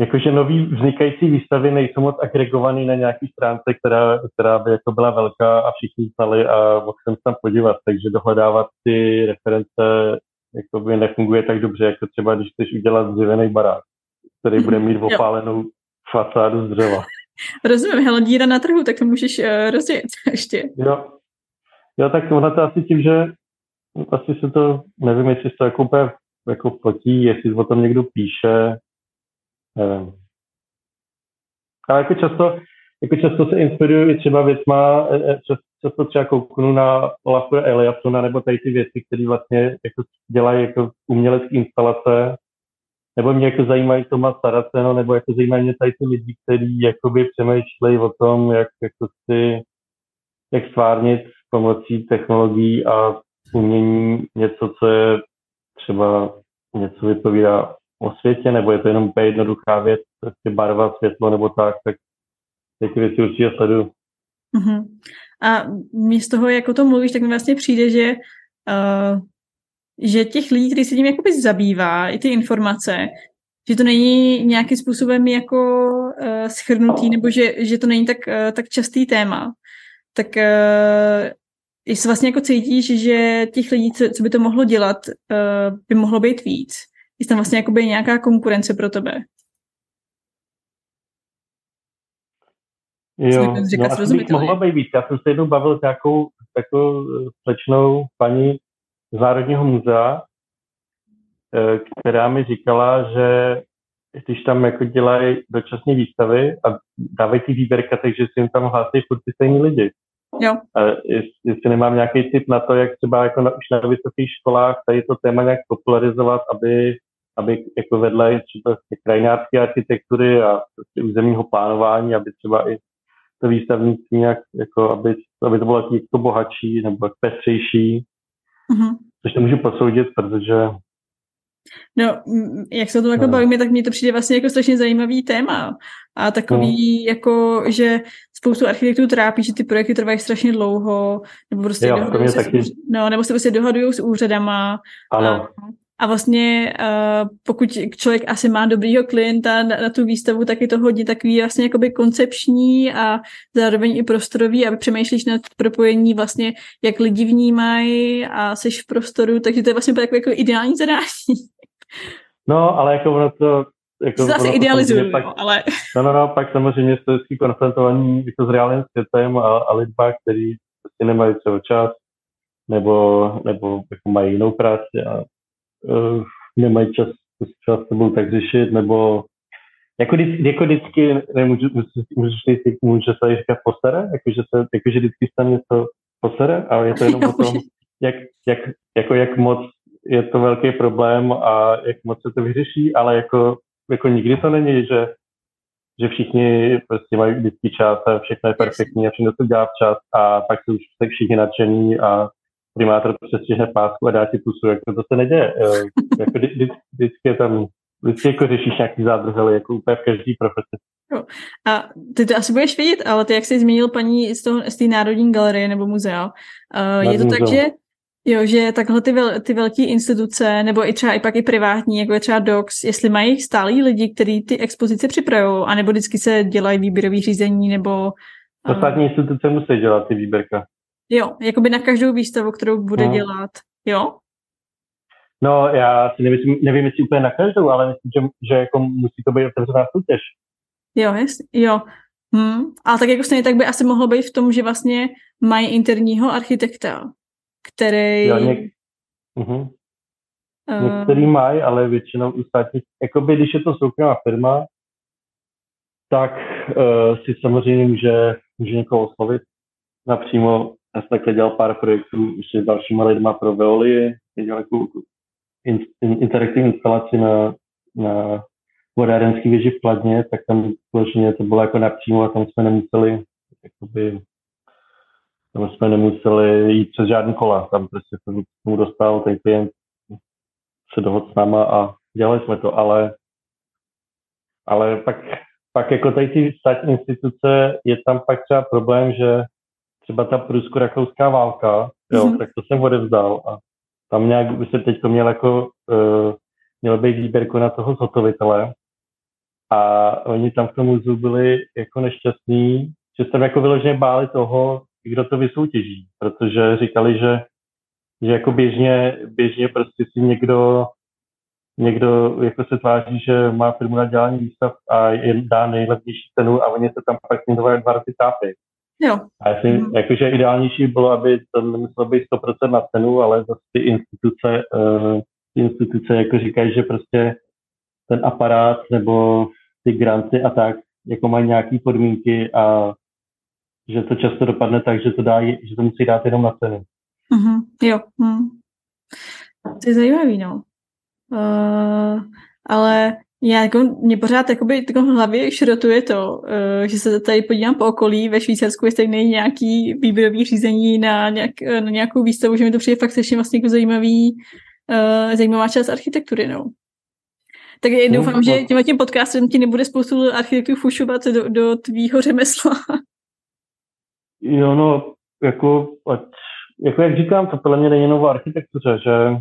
jakože nový vznikající výstavy nejsou moc agregovaný na nějaký stránce, která, která by jako byla velká a všichni znali a mohl jsem tam podívat, takže dohledávat ty reference jako by nefunguje tak dobře, jako třeba když chceš udělat dřevěný barák, který bude mít opálenou fasádu z dřeva. *laughs* Rozumím, hele, díra na trhu, tak to můžeš uh, rozjet *laughs* ještě. Jo, Jo, tak ono to asi tím, že asi se to, nevím, jestli se to jako úplně jako platí, jestli o tom někdo píše, nevím. Ale jako často, jako často se inspiruju i třeba věcma, e, e, často třeba kouknu na Olafu Eliassona nebo tady ty věci, které vlastně jako dělají jako umělecké instalace, nebo mě jako zajímají Toma Saraceno, nebo jako zajímají mě tady ty lidi, kteří jakoby přemýšlejí o tom, jak jako si, jak stvárnit pomocí technologií a umění něco, co je třeba něco vypovídá o světě, nebo je to jenom úplně jednoduchá věc, prostě barva, světlo nebo tak, tak ty věci určitě sleduju. Uh-huh. A mě z toho, jako to mluvíš, tak mi vlastně přijde, že, uh, že těch lidí, kteří se tím jakoby zabývá, i ty informace, že to není nějakým způsobem jako uh, schrnutý, nebo že, že to není tak, uh, tak častý téma, tak uh, jestli vlastně jako cítíš, že těch lidí, co, co by to mohlo dělat, uh, by mohlo být víc. Jestli tam vlastně jakoby nějaká konkurence pro tebe. Jo, no, asi bych mohla být víc. Já jsem se jednou bavil s nějakou takovou slečnou paní z Národního muzea, eh, která mi říkala, že když tam jako dělají dočasné výstavy a dávají ty výběrka, takže si jim tam hlásí furt ty stejní lidi. Jo. A jestli, nemám nějaký tip na to, jak třeba jako na, už na vysokých školách tady to téma nějak popularizovat, aby, aby jako vedle třeba krajinářské architektury a prostě územního plánování, aby třeba i to výstavnictví nějak, jako aby, aby to bylo jako bohatší nebo pestřejší. Mm-hmm. Což to můžu posoudit, protože No, jak se o tom jako no. bavíme, tak mně to přijde vlastně jako strašně zajímavý téma. A takový, no. jako, že spoustu architektů trápí, že ty projekty trvají strašně dlouho, nebo prostě jo, dohadují se, taky. no, nebo se prostě dohadují s úřadama. Ano. A, a vlastně uh, pokud člověk asi má dobrýho klienta na, na tu výstavu, tak je to hodně takový vlastně jakoby koncepční a zároveň i prostorový, aby přemýšlíš nad propojení vlastně, jak lidi vnímají a seš v prostoru, takže to je vlastně takové jako ideální zadání. No, ale jako ono to... Jako to asi idealizuju, pak, ale... No, no, no, pak samozřejmě jste vždycky konfrontovaní jako s reálným světem a, a lidma, který prostě nemají třeba čas, nebo, nebo jako mají jinou práci a uh, nemají čas třeba s tebou tak řešit, nebo jako, vždy, jako vždycky, nemůžu, můžu, říct, může se říkat posere, jakože, se, jakože vždycky se něco posere, ale je to jenom o *laughs* tom, jak, jak, jako jak moc je to velký problém a jak moc se to vyřeší, ale jako, jako nikdy to není, že, že všichni prostě mají vždycky čas a všechno je perfektní a všechno se dělá včas a pak jsou už tak všichni nadšení a primátor přestihne pásku a dá ti pusu, *laughs* jako to se neděje. jako vždy, vždycky je tam vždycky jako řešíš nějaký zádrhely, jako úplně v každý profesi. Jo. A ty to asi budeš vědět, ale ty, jak jsi zmínil paní z, toho, z té Národní galerie nebo muzea, uh, je to tak, že Jo, že takhle ty, vel, ty velké instituce, nebo i třeba i pak i privátní, jako je třeba DOCS, jestli mají stálí lidi, kteří ty expozice připravují, anebo vždycky se dělají výběrový řízení, nebo... Uh... Státní instituce musí dělat ty výběrka. Jo, jakoby na každou výstavu, kterou bude no. dělat, jo? No, já si nevím, nevím, jestli úplně na každou, ale myslím, že, že jako musí to být otevřená soutěž. Jo, jasně, jo. Hmm. A tak jako stejně tak by asi mohlo být v tom, že vlastně mají interního architekta, který... Jo, něk... uh-huh. uh... Některý mají, ale většinou u státních, jakoby když je to soukromá firma, tak uh, si samozřejmě může, může někoho oslovit. Napřímo, já jsem takhle dělal pár projektů ještě s dalšíma lidma pro Veolie, dělal jako in, in, interaktivní instalaci na, na vodárenský věži v Kladně, tak tam společně to bylo jako napřímo a tam jsme nemuseli jakoby, tam jsme nemuseli jít přes žádný kola, tam prostě jsem k tomu dostal, ten klient se dohod s náma a dělali jsme to, ale, ale pak, pak jako tady ty státní instituce je tam pak třeba problém, že třeba ta prusko-rakouská válka, jo, mm-hmm. tak to jsem odevzdal a tam nějak by se teď to měl jako, uh, měl být výběrku na toho zhotovitele a oni tam v tom muzeu byli jako nešťastní, že se tam jako vyloženě báli toho, kdo to vysoutěží, protože říkali, že, že jako běžně, běžně prostě si někdo, někdo jako se tváří, že má firmu na dělání výstav a je, dá nejlevnější cenu a oni se tam pak ním dva roky tápí. Jo. A já si, mm. jakože ideálnější bylo, aby to nemuselo být 100% na cenu, ale zase ty instituce, uh, instituce jako říkají, že prostě ten aparát nebo ty granty a tak, jako mají nějaké podmínky a že to často dopadne tak, že to, dá, že to musí dát jenom na cenu. Mm-hmm, jo. Mm. To je zajímavý, no. Uh, ale já jako, mě pořád jakoby, jako v hlavě šrotuje to, uh, že se tady podívám po okolí ve Švýcarsku, jestli není nějaký výběrový řízení na, nějak, na nějakou výstavu, že mi to přijde fakt strašně vlastně jako zajímavý, uh, zajímavá část architektury, no. Tak já no, doufám, no, že tím podcastem ti nebude spoustu architektů fušovat do, do tvýho řemesla. Jo, no, jako, ať, jako jak říkám, to podle mě není jenom architektuře, že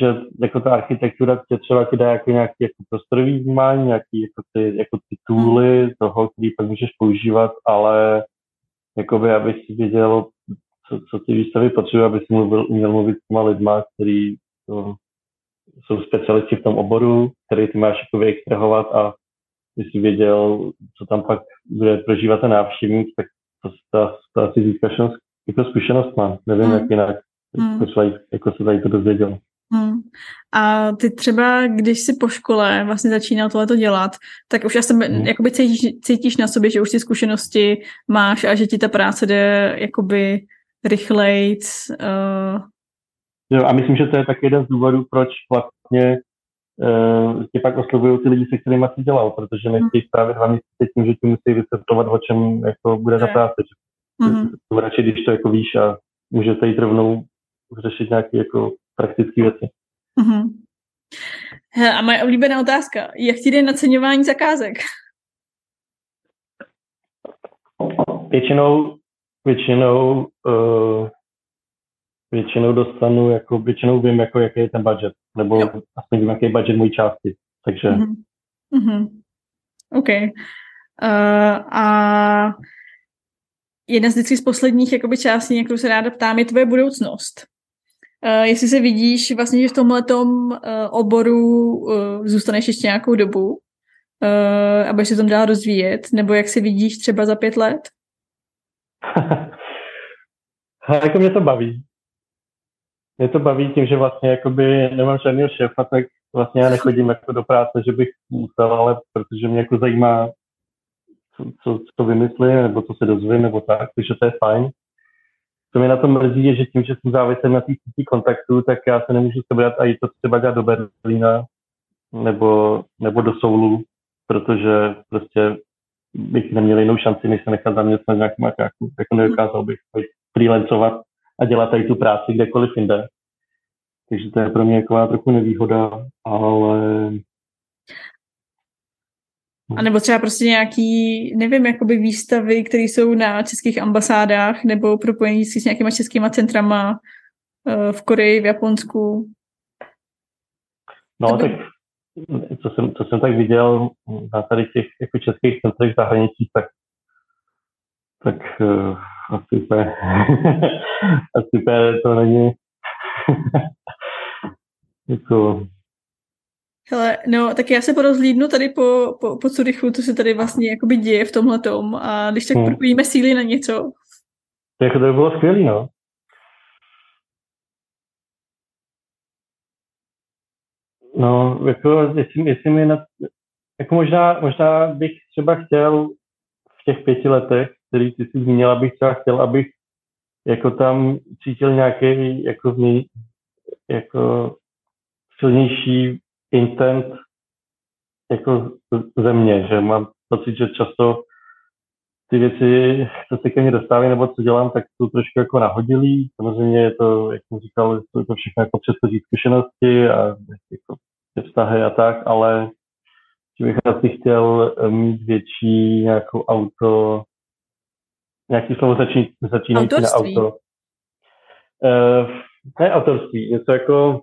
že jako ta architektura tě třeba ti dá jako nějaký jako prostorový vnímání, nějaký jako ty, jako ty tooly toho, který pak můžeš používat, ale jakoby, aby si věděl, co, co ty výstavy potřebuje, aby si mluvil, uměl mluvit s těma lidma, který to, jsou specialisti v tom oboru, který ty máš jako vyextrahovat a když jsi věděl, co tam pak bude prožívat ten návštěvník, tak to, to, to asi získáš jako zkušenost mám. Nevím, mm. jak jinak mm. jako, jako se tady to dozvěděl. Hmm. A ty třeba, když jsi po škole vlastně začínal tohleto dělat, tak už asi hmm. jakoby cítíš, cítíš na sobě, že už ty zkušenosti máš a že ti ta práce jde jakoby rychlejc. Uh... Jo, a myslím, že to je taky jeden z důvodů, proč vlastně tě pak oslovují ty lidi, se kterými jsi dělal, protože nechtějí hmm. právě dva měsíce tím, že ti musí vysvětlovat, o čem jako bude ta práce. Mm-hmm. Radši, když to jako víš a můžete jít rovnou řešit nějaké jako praktické věci. Uh-huh. a moje oblíbená otázka. Jak ti jde naceňování zakázek? Většinou, většinou, uh, většinou dostanu, jako většinou vím, jako, jaký je ten budget, nebo jo. aspoň vím, jaký je budget mojí části. Takže... Uh-huh. Uh-huh. OK. Uh, a jedna z vždycky z posledních jakoby, částí, na kterou se ráda ptám, je tvoje budoucnost. uh, jestli se vidíš vlastně, že v tomhle uh, oboru uh, zůstaneš ještě nějakou dobu, uh, aby se tam dál rozvíjet, nebo jak se vidíš třeba za pět let? *laughs* jako mě to baví. Mě to baví tím, že vlastně jakoby nemám žádného šéfa, tak vlastně já nechodím jako do práce, že bych musel, ale protože mě jako zajímá, co, co, vymyslí, nebo co se dozvím, nebo tak, takže to je fajn. Co mě na tom mrzí, je, že tím, že jsem závislý na té síti kontaktů, tak já se nemůžu sebrat a jít to třeba dělat do Berlína nebo, nebo do Soulu, protože prostě bych neměl jinou šanci, než se nechat zaměstnat nějakým makáku. Jako nedokázal bych freelancovat a dělat tady tu práci kdekoliv jinde. Takže to je pro mě taková trochu nevýhoda, ale... A nebo třeba prostě nějaký, nevím, jakoby výstavy, které jsou na českých ambasádách nebo propojení s nějakýma českýma centrama eh, v Koreji, v Japonsku. No, tak co jsem, co jsem tak viděl na tady těch jako českých centrech zahraničí, tak, tak uh, asi úplně, asi úplně to není *laughs* jako... Hele, no, tak já se porozhlídnu tady po, po, po Curychu, co se tady vlastně jakoby děje v tomhle tom a když tak hmm. propojíme síly na něco. To jako to by bylo skvělé, no. No, jako, jestli, jestli mi na, jako možná, možná bych třeba chtěl v těch pěti letech, který ty si zmínila, bych třeba chtěl, abych jako tam cítil nějaký jako, v jako silnější intent jako země, že mám pocit, že často ty věci, co se ke mně dostávají nebo co dělám, tak jsou trošku jako nahodilý. Samozřejmě je to, jak jsem říkal, jsou to všechno jako předchozí zkušenosti a jako vztahy a tak, ale že bych asi chtěl mít větší nějakou auto, nějaký slovo začín, začínající na auto. Uh, ne autorství, něco jako,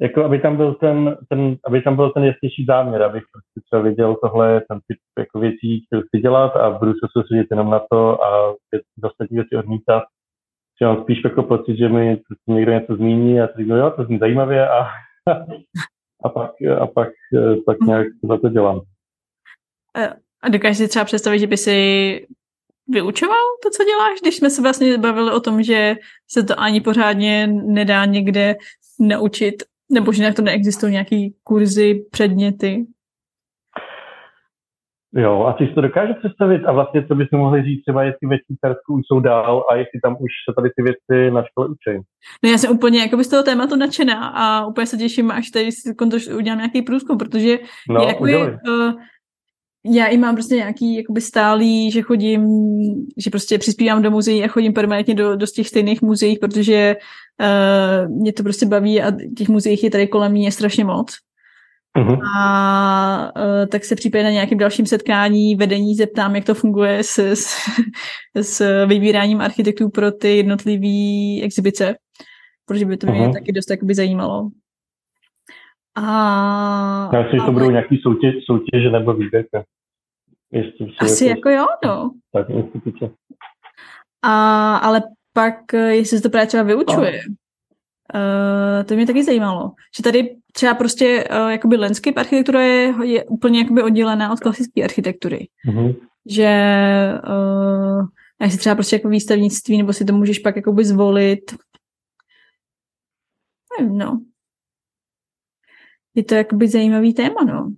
jako aby tam byl ten, ten, aby tam byl ten jasnější záměr, abych prostě třeba viděl, tohle je ten typ jako věcí, které chci dělat a budu se soustředit jenom na to a ostatní věci odmítat. Že mám spíš jako pocit, že mi prostě někdo něco zmíní a si jo, to zní zajímavě a, a pak, a pak tak nějak za to dělám. A dokážeš si třeba představit, že by si vyučoval to, co děláš, když jsme se vlastně bavili o tom, že se to ani pořádně nedá někde naučit, nebo že na to neexistují nějaký kurzy, předměty? Jo, a ty si to dokáže představit a vlastně co bychom mohli říct třeba, jestli ve Švýcarsku už jsou dál a jestli tam už se tady ty věci na škole učí. No já jsem úplně jako z toho tématu nadšená a úplně se těším, až tady si udělám nějaký průzkum, protože no, jako je, uh, já i mám prostě nějaký jakoby stálý, že chodím, že prostě přispívám do muzeí a chodím permanentně do, do těch stejných muzeí, protože uh, mě to prostě baví a těch muzeích je tady kolem mě strašně moc. Uh-huh. A uh, tak se případně na nějakém dalším setkání vedení zeptám, jak to funguje s, s, *laughs* s vybíráním architektů pro ty jednotlivé exibice, protože by to mě uh-huh. taky dost jakoby zajímalo. A, Já myslím, že to budou nějaký soutěž, soutěže nebo výběrka. Asi jako, jako jo, no. Tak instituce. A, ale pak, eh, jestli se to právě třeba vyučuje, no. Uh, to mě taky zajímalo, že tady třeba prostě uh, jakoby landscape architektura je, je úplně jakoby oddělená od klasické architektury. Mm-hmm. Že uh, jestli třeba prostě jako výstavnictví, nebo si to můžeš pak jakoby zvolit. Nevím, no je to jakoby zajímavý téma, no.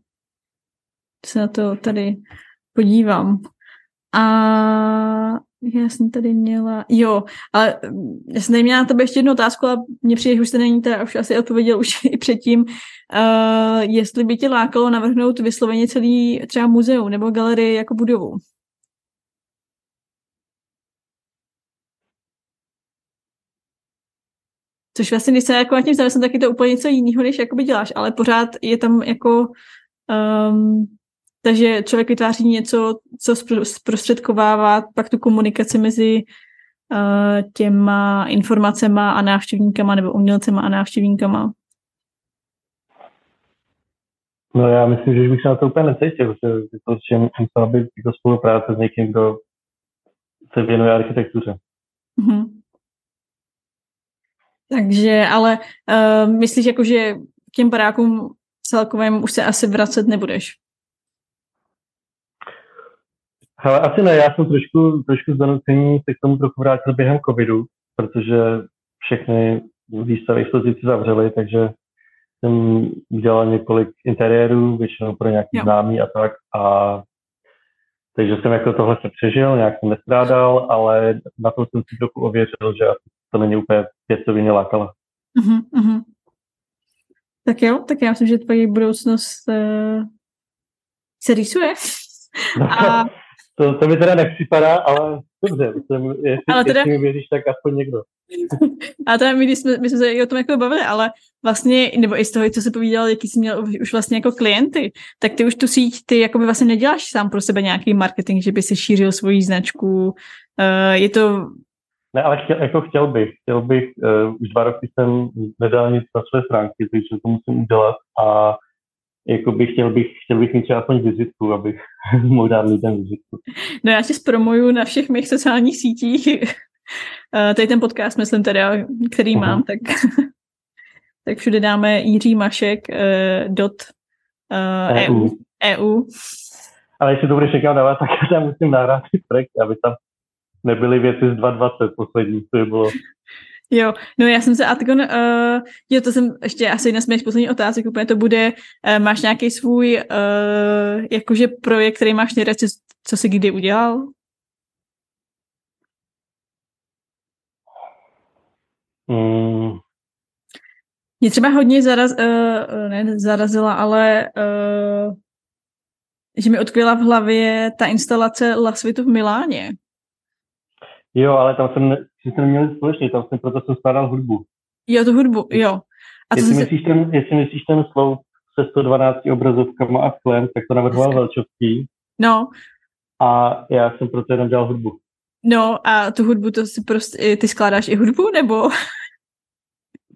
Se na to tady podívám. A já jsem tady měla, jo, ale já jsem tady měla na tebe ještě jednu otázku, ale mně přijde, že už se není teda, už asi odpověděl *laughs* už i předtím, uh, jestli by tě lákalo navrhnout vysloveně celý třeba muzeum nebo galerii jako budovu. Což vlastně, když se jako na tím zamyslím, tak je to úplně něco jiného, než jakoby děláš, ale pořád je tam jako um, takže člověk vytváří něco, co zprostředkovává pak tu komunikaci mezi uh, těma informacema a návštěvníkama nebo umělcema a návštěvníkama. No já myslím, že bych se na to úplně necítil, že to že musela být jako spolupráce s někým, kdo se věnuje architektuře. Mm-hmm. Takže, ale uh, myslíš jako, že k těm barákům celkovým už se asi vracet nebudeš? Hele, asi ne, já jsem trošku, trošku zanucení se k tomu trochu vrátil během covidu, protože všechny výstavy expozici zavřely, takže jsem udělal několik interiérů, většinou pro nějaký jo. známý a tak. A takže jsem jako tohle se přežil, nějak jsem nestrádal, ale na to jsem si trochu ověřil, že to není úplně věc, co by mě lákala. Uh-huh, uh-huh. Tak jo, tak já myslím, že tvoje budoucnost uh, se rýsuje. A *laughs* to, to mi teda nepřipadá, ale dobře, jsem, jestli, ale teda... jestli mi věříš, tak aspoň někdo. *laughs* a teda my, jsme, my jsme se i o tom jako bavili, ale vlastně, nebo i z toho, co se povídal, jaký jsi měl už vlastně jako klienty, tak ty už tu síť, ty jako by vlastně neděláš sám pro sebe nějaký marketing, že by si šířil svoji značku. Uh, je to... Ne, ale chtěl, jako chtěl bych. Chtěl bych, uh, už dva roky jsem nedal nic na své stránky, takže to musím udělat a jako bych chtěl bych, chtěl bych mít třeba aspoň vizitku, abych *laughs* mohl dát lidem vizitku. No já si zpromuju na všech mých sociálních sítích. Uh, *laughs* tady ten podcast, myslím teda, který uh-huh. mám, tak, *laughs* tak všude dáme Jiří Mašek uh, dot uh, EU. EU. Ale jestli to budeš někam dávat, tak já tam musím nahrát track, aby tam nebyly věci z 2.20 poslední, to by bylo Jo, no já jsem se Atgon, uh, jo, to jsem ještě asi jedna z mých posledních otázek, úplně to bude, uh, máš nějaký svůj uh, jakože projekt, který máš nejradši, co jsi kdy udělal? Mm. Mě třeba hodně zaraz, uh, ne, zarazila, ale uh, že mi odkvěla v hlavě ta instalace Lasvitu v Miláně. Jo, ale tam jsem, si jsme měli společně, tam jsem proto jsem skládal hudbu. Jo, tu hudbu, jo. A jestli, myslíš se... ten, jestli myslíš ten slov se 112 obrazovkama a sklem, tak to navrhoval Velčovský. No. A já jsem proto jenom dělal hudbu. No a tu hudbu, to si prostě, ty skládáš i hudbu, nebo?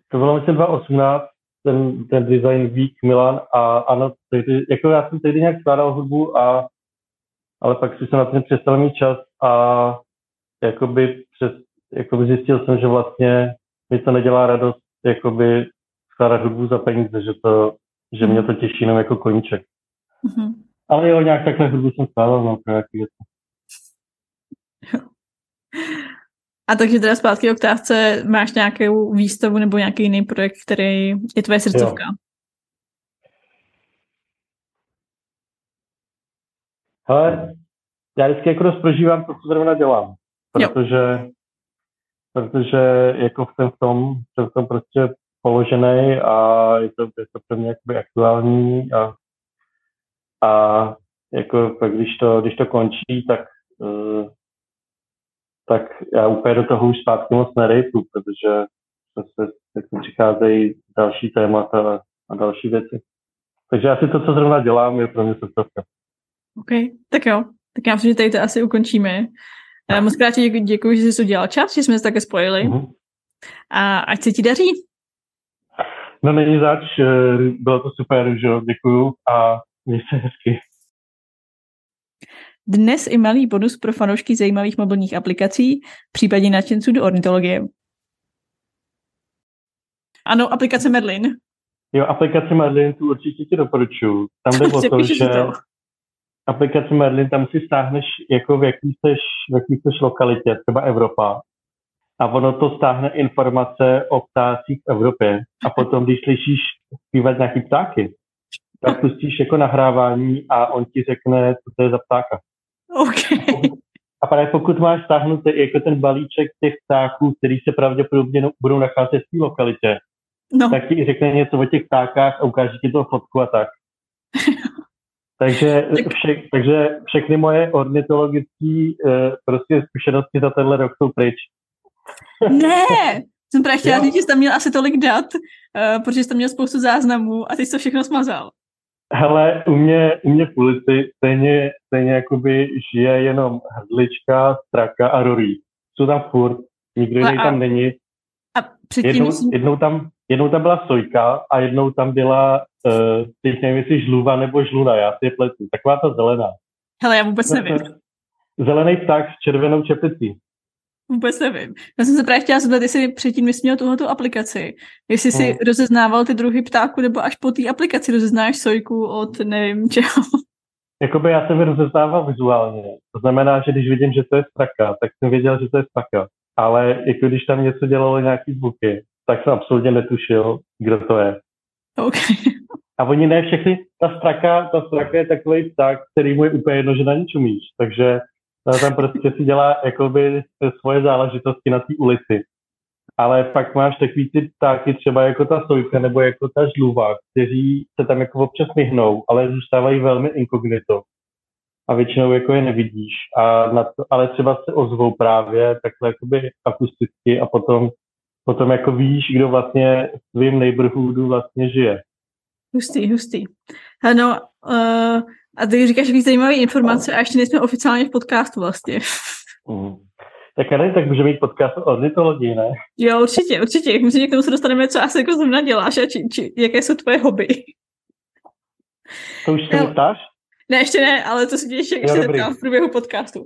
To bylo myslím 2018, ten, ten design Week Milan a ano, tehdy, jako já jsem tehdy nějak skládal hudbu a ale pak si se na ten přestal mít čas a jakoby přes, jakoby zjistil jsem, že vlastně mi to nedělá radost jakoby skládat hudbu za peníze, že to, že mě to těší jenom jako koníček. Mm-hmm. Ale jo, nějak takhle hudbu jsem skládal, no, pro jaký věci. A takže teda zpátky k oktávce, máš nějakou výstavu nebo nějaký jiný projekt, který je tvoje srdcovka? Jo. Hele, já vždycky jako dost prožívám to, co zrovna dělám protože, protože jako jsem v tom, jsem v tom prostě položený a je to, je to pro mě jakoby aktuální a, a jako pak když to, když to končí, tak uh, tak já úplně do toho už zpátky moc nerejtu, protože se, se přicházejí další témata a další věci. Takže asi to, co zrovna dělám, je pro mě srdcovka. OK, tak jo. Tak já myslím, že tady to asi ukončíme. Uh, moc krát ti děkuji, že jsi udělal čas, že jsme se také spojili. Uh-huh. A ať se ti daří. No není zač, eh, bylo to super, že děkuju a měj se hezky. Dnes i malý bonus pro fanoušky zajímavých mobilních aplikací, případně nadšenců do ornitologie. Ano, aplikace Merlin. Jo, aplikace Merlin tu určitě ti doporučuju. Tam jde o *laughs* to, že... To aplikaci Merlin, tam si stáhneš, jako v jaký seš, v jaký seš lokalitě, třeba Evropa. A ono to stáhne informace o ptácích v Evropě. A potom, když slyšíš zpívat nějaký ptáky, tak pustíš jako nahrávání a on ti řekne, co to je za ptáka. Okay. A právě pokud máš stáhnutý jako ten balíček těch ptáků, který se pravděpodobně no, budou nacházet v té lokalitě, no. tak ti řekne něco o těch ptákách a ukáže ti to fotku a tak. *laughs* Takže, vše, takže všechny moje ornitologické uh, prostě zkušenosti za tenhle rok jsou pryč. *laughs* Ne, jsem právě chtěla říct, že jsi tam měl asi tolik dat, uh, protože jsi tam měl spoustu záznamů a ty jsi to všechno smazal. Hele, u mě, u mě v ulici stejně, stejně jakoby žije jenom hrdlička, straka a rorí. Jsou tam furt, nikdo jiný tam není. A předtím jednou, jsi... jednou, tam, jednou tam byla sojka a jednou tam byla uh, teď nevím, jestli žluva nebo žluna, já si je pletu. Taková ta zelená. Hele, já vůbec nevím. Zelený pták s červenou čepicí. Vůbec nevím. Já jsem se právě chtěla zeptat, jestli předtím nesměl tuhletu aplikaci. Jestli si hmm. rozeznával ty druhy ptáku, nebo až po té aplikaci rozeznáš sojku od nevím čeho. Jakoby já jsem je rozeznával vizuálně. To znamená, že když vidím, že to je straka, tak jsem věděl, že to je straka. Ale jako když tam něco dělalo nějaký zvuky, tak jsem absolutně netušil, kdo to je. Okay. A oni ne všechny, ta straka, ta straka je takový pták, který mu je úplně jedno, že na ní čumíš. Takže tam prostě si dělá jakoby svoje záležitosti na té ulici. Ale pak máš takový ty ptáky, třeba jako ta sojka nebo jako ta žluva, kteří se tam jako občas myhnou, ale zůstávají velmi inkognito. A většinou jako je nevidíš. A na to, ale třeba se ozvou právě takhle jakoby akusticky a potom, potom jako víš, kdo vlastně v tvým neighborhoodu vlastně žije. Hustý, hustý. Ano, uh, a ty říkáš víc zajímavé informace a ještě nejsme oficiálně v podcastu vlastně. *laughs* Mm. Tak ne, tak může mít podcast o ornitologii, ne? Jo, určitě, určitě. Myslím, že k tomu se dostaneme, co asi jako zrovna děláš a či, či, jaké jsou tvoje hobby. To už se ptáš? Ne, ještě ne, ale to si ještě, ještě v průběhu podcastu.